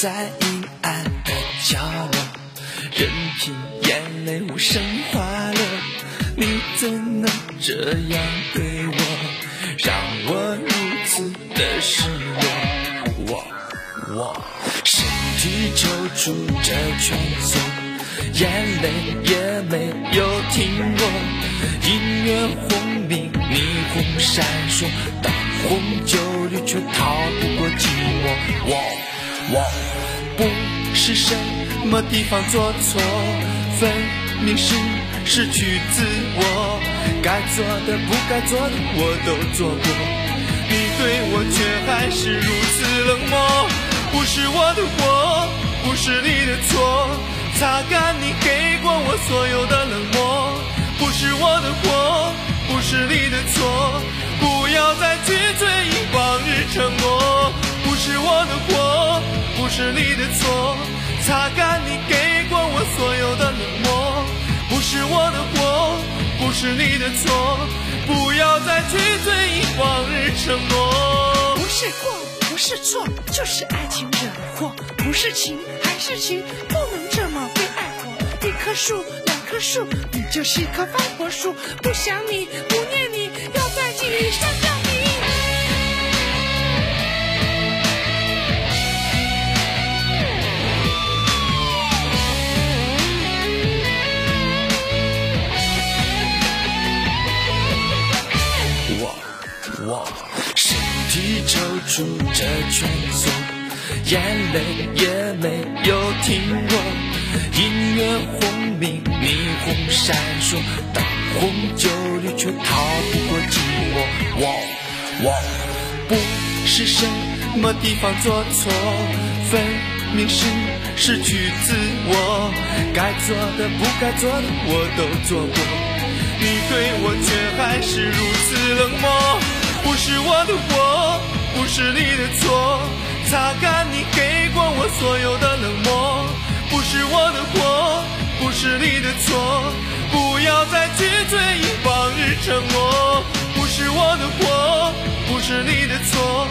在阴暗的角落，任凭眼泪无声滑落。你怎能这样对我，让我如此的失落？我我身体抽搐着蜷缩，眼泪也没有停过。音乐轰鸣，霓虹闪烁，灯红酒绿却逃不过。我不是什么地方做错，分明是失去自我。该做的不该做的我都做过，你对我却还是如此冷漠。不是我的错，不是你的错，擦干你给过我所有的冷漠。不是我的错，不是你的错，不要再去追忆往日承诺。不是你的错，不要再去追忆往日承诺。不是过，不是错，就是爱情惹的祸。不是情，还是情，不能这么被爱过。一棵树，两棵树，你就是一棵歪脖树。不想你，不念你，要在记忆删你抽搐着蜷缩，眼泪也没有停过。音乐轰鸣，霓虹闪烁，灯红酒绿却逃不过寂寞。我我不是什么地方做错，分明是失去自我。该做的不该做的我都做过。你对我却还是如此冷漠，不是我的错，不是你的错，擦干你给过我所有的冷漠。不是我的错，不是你的错，不要再去追忆往日承诺。不是我的错，不是你的错，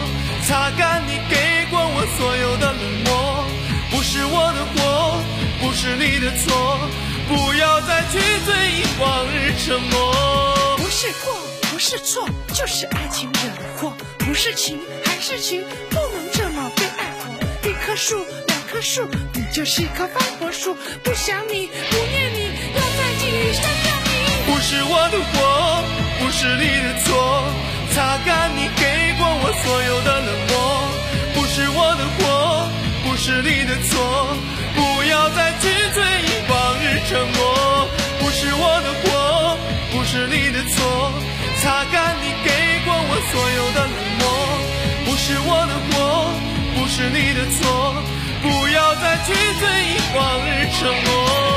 擦干你给过我所有的冷漠。不是我的错，不是你的错，不要再去追忆往日承诺。不是过，是错，就是爱情惹的祸。不是情，还是情，不能这么被爱过。一棵树，两棵树，你就是一棵番果树。不想你，不念你，要在记忆删掉你。不是我的错，不是你的错，擦干你给过我所有的冷漠。不是我的错，不是你的错，不要再去追忆往日承诺。不是我的错，不是你，所有的冷漠。不是我的错，不是你的错，不要再去追忆往日承诺。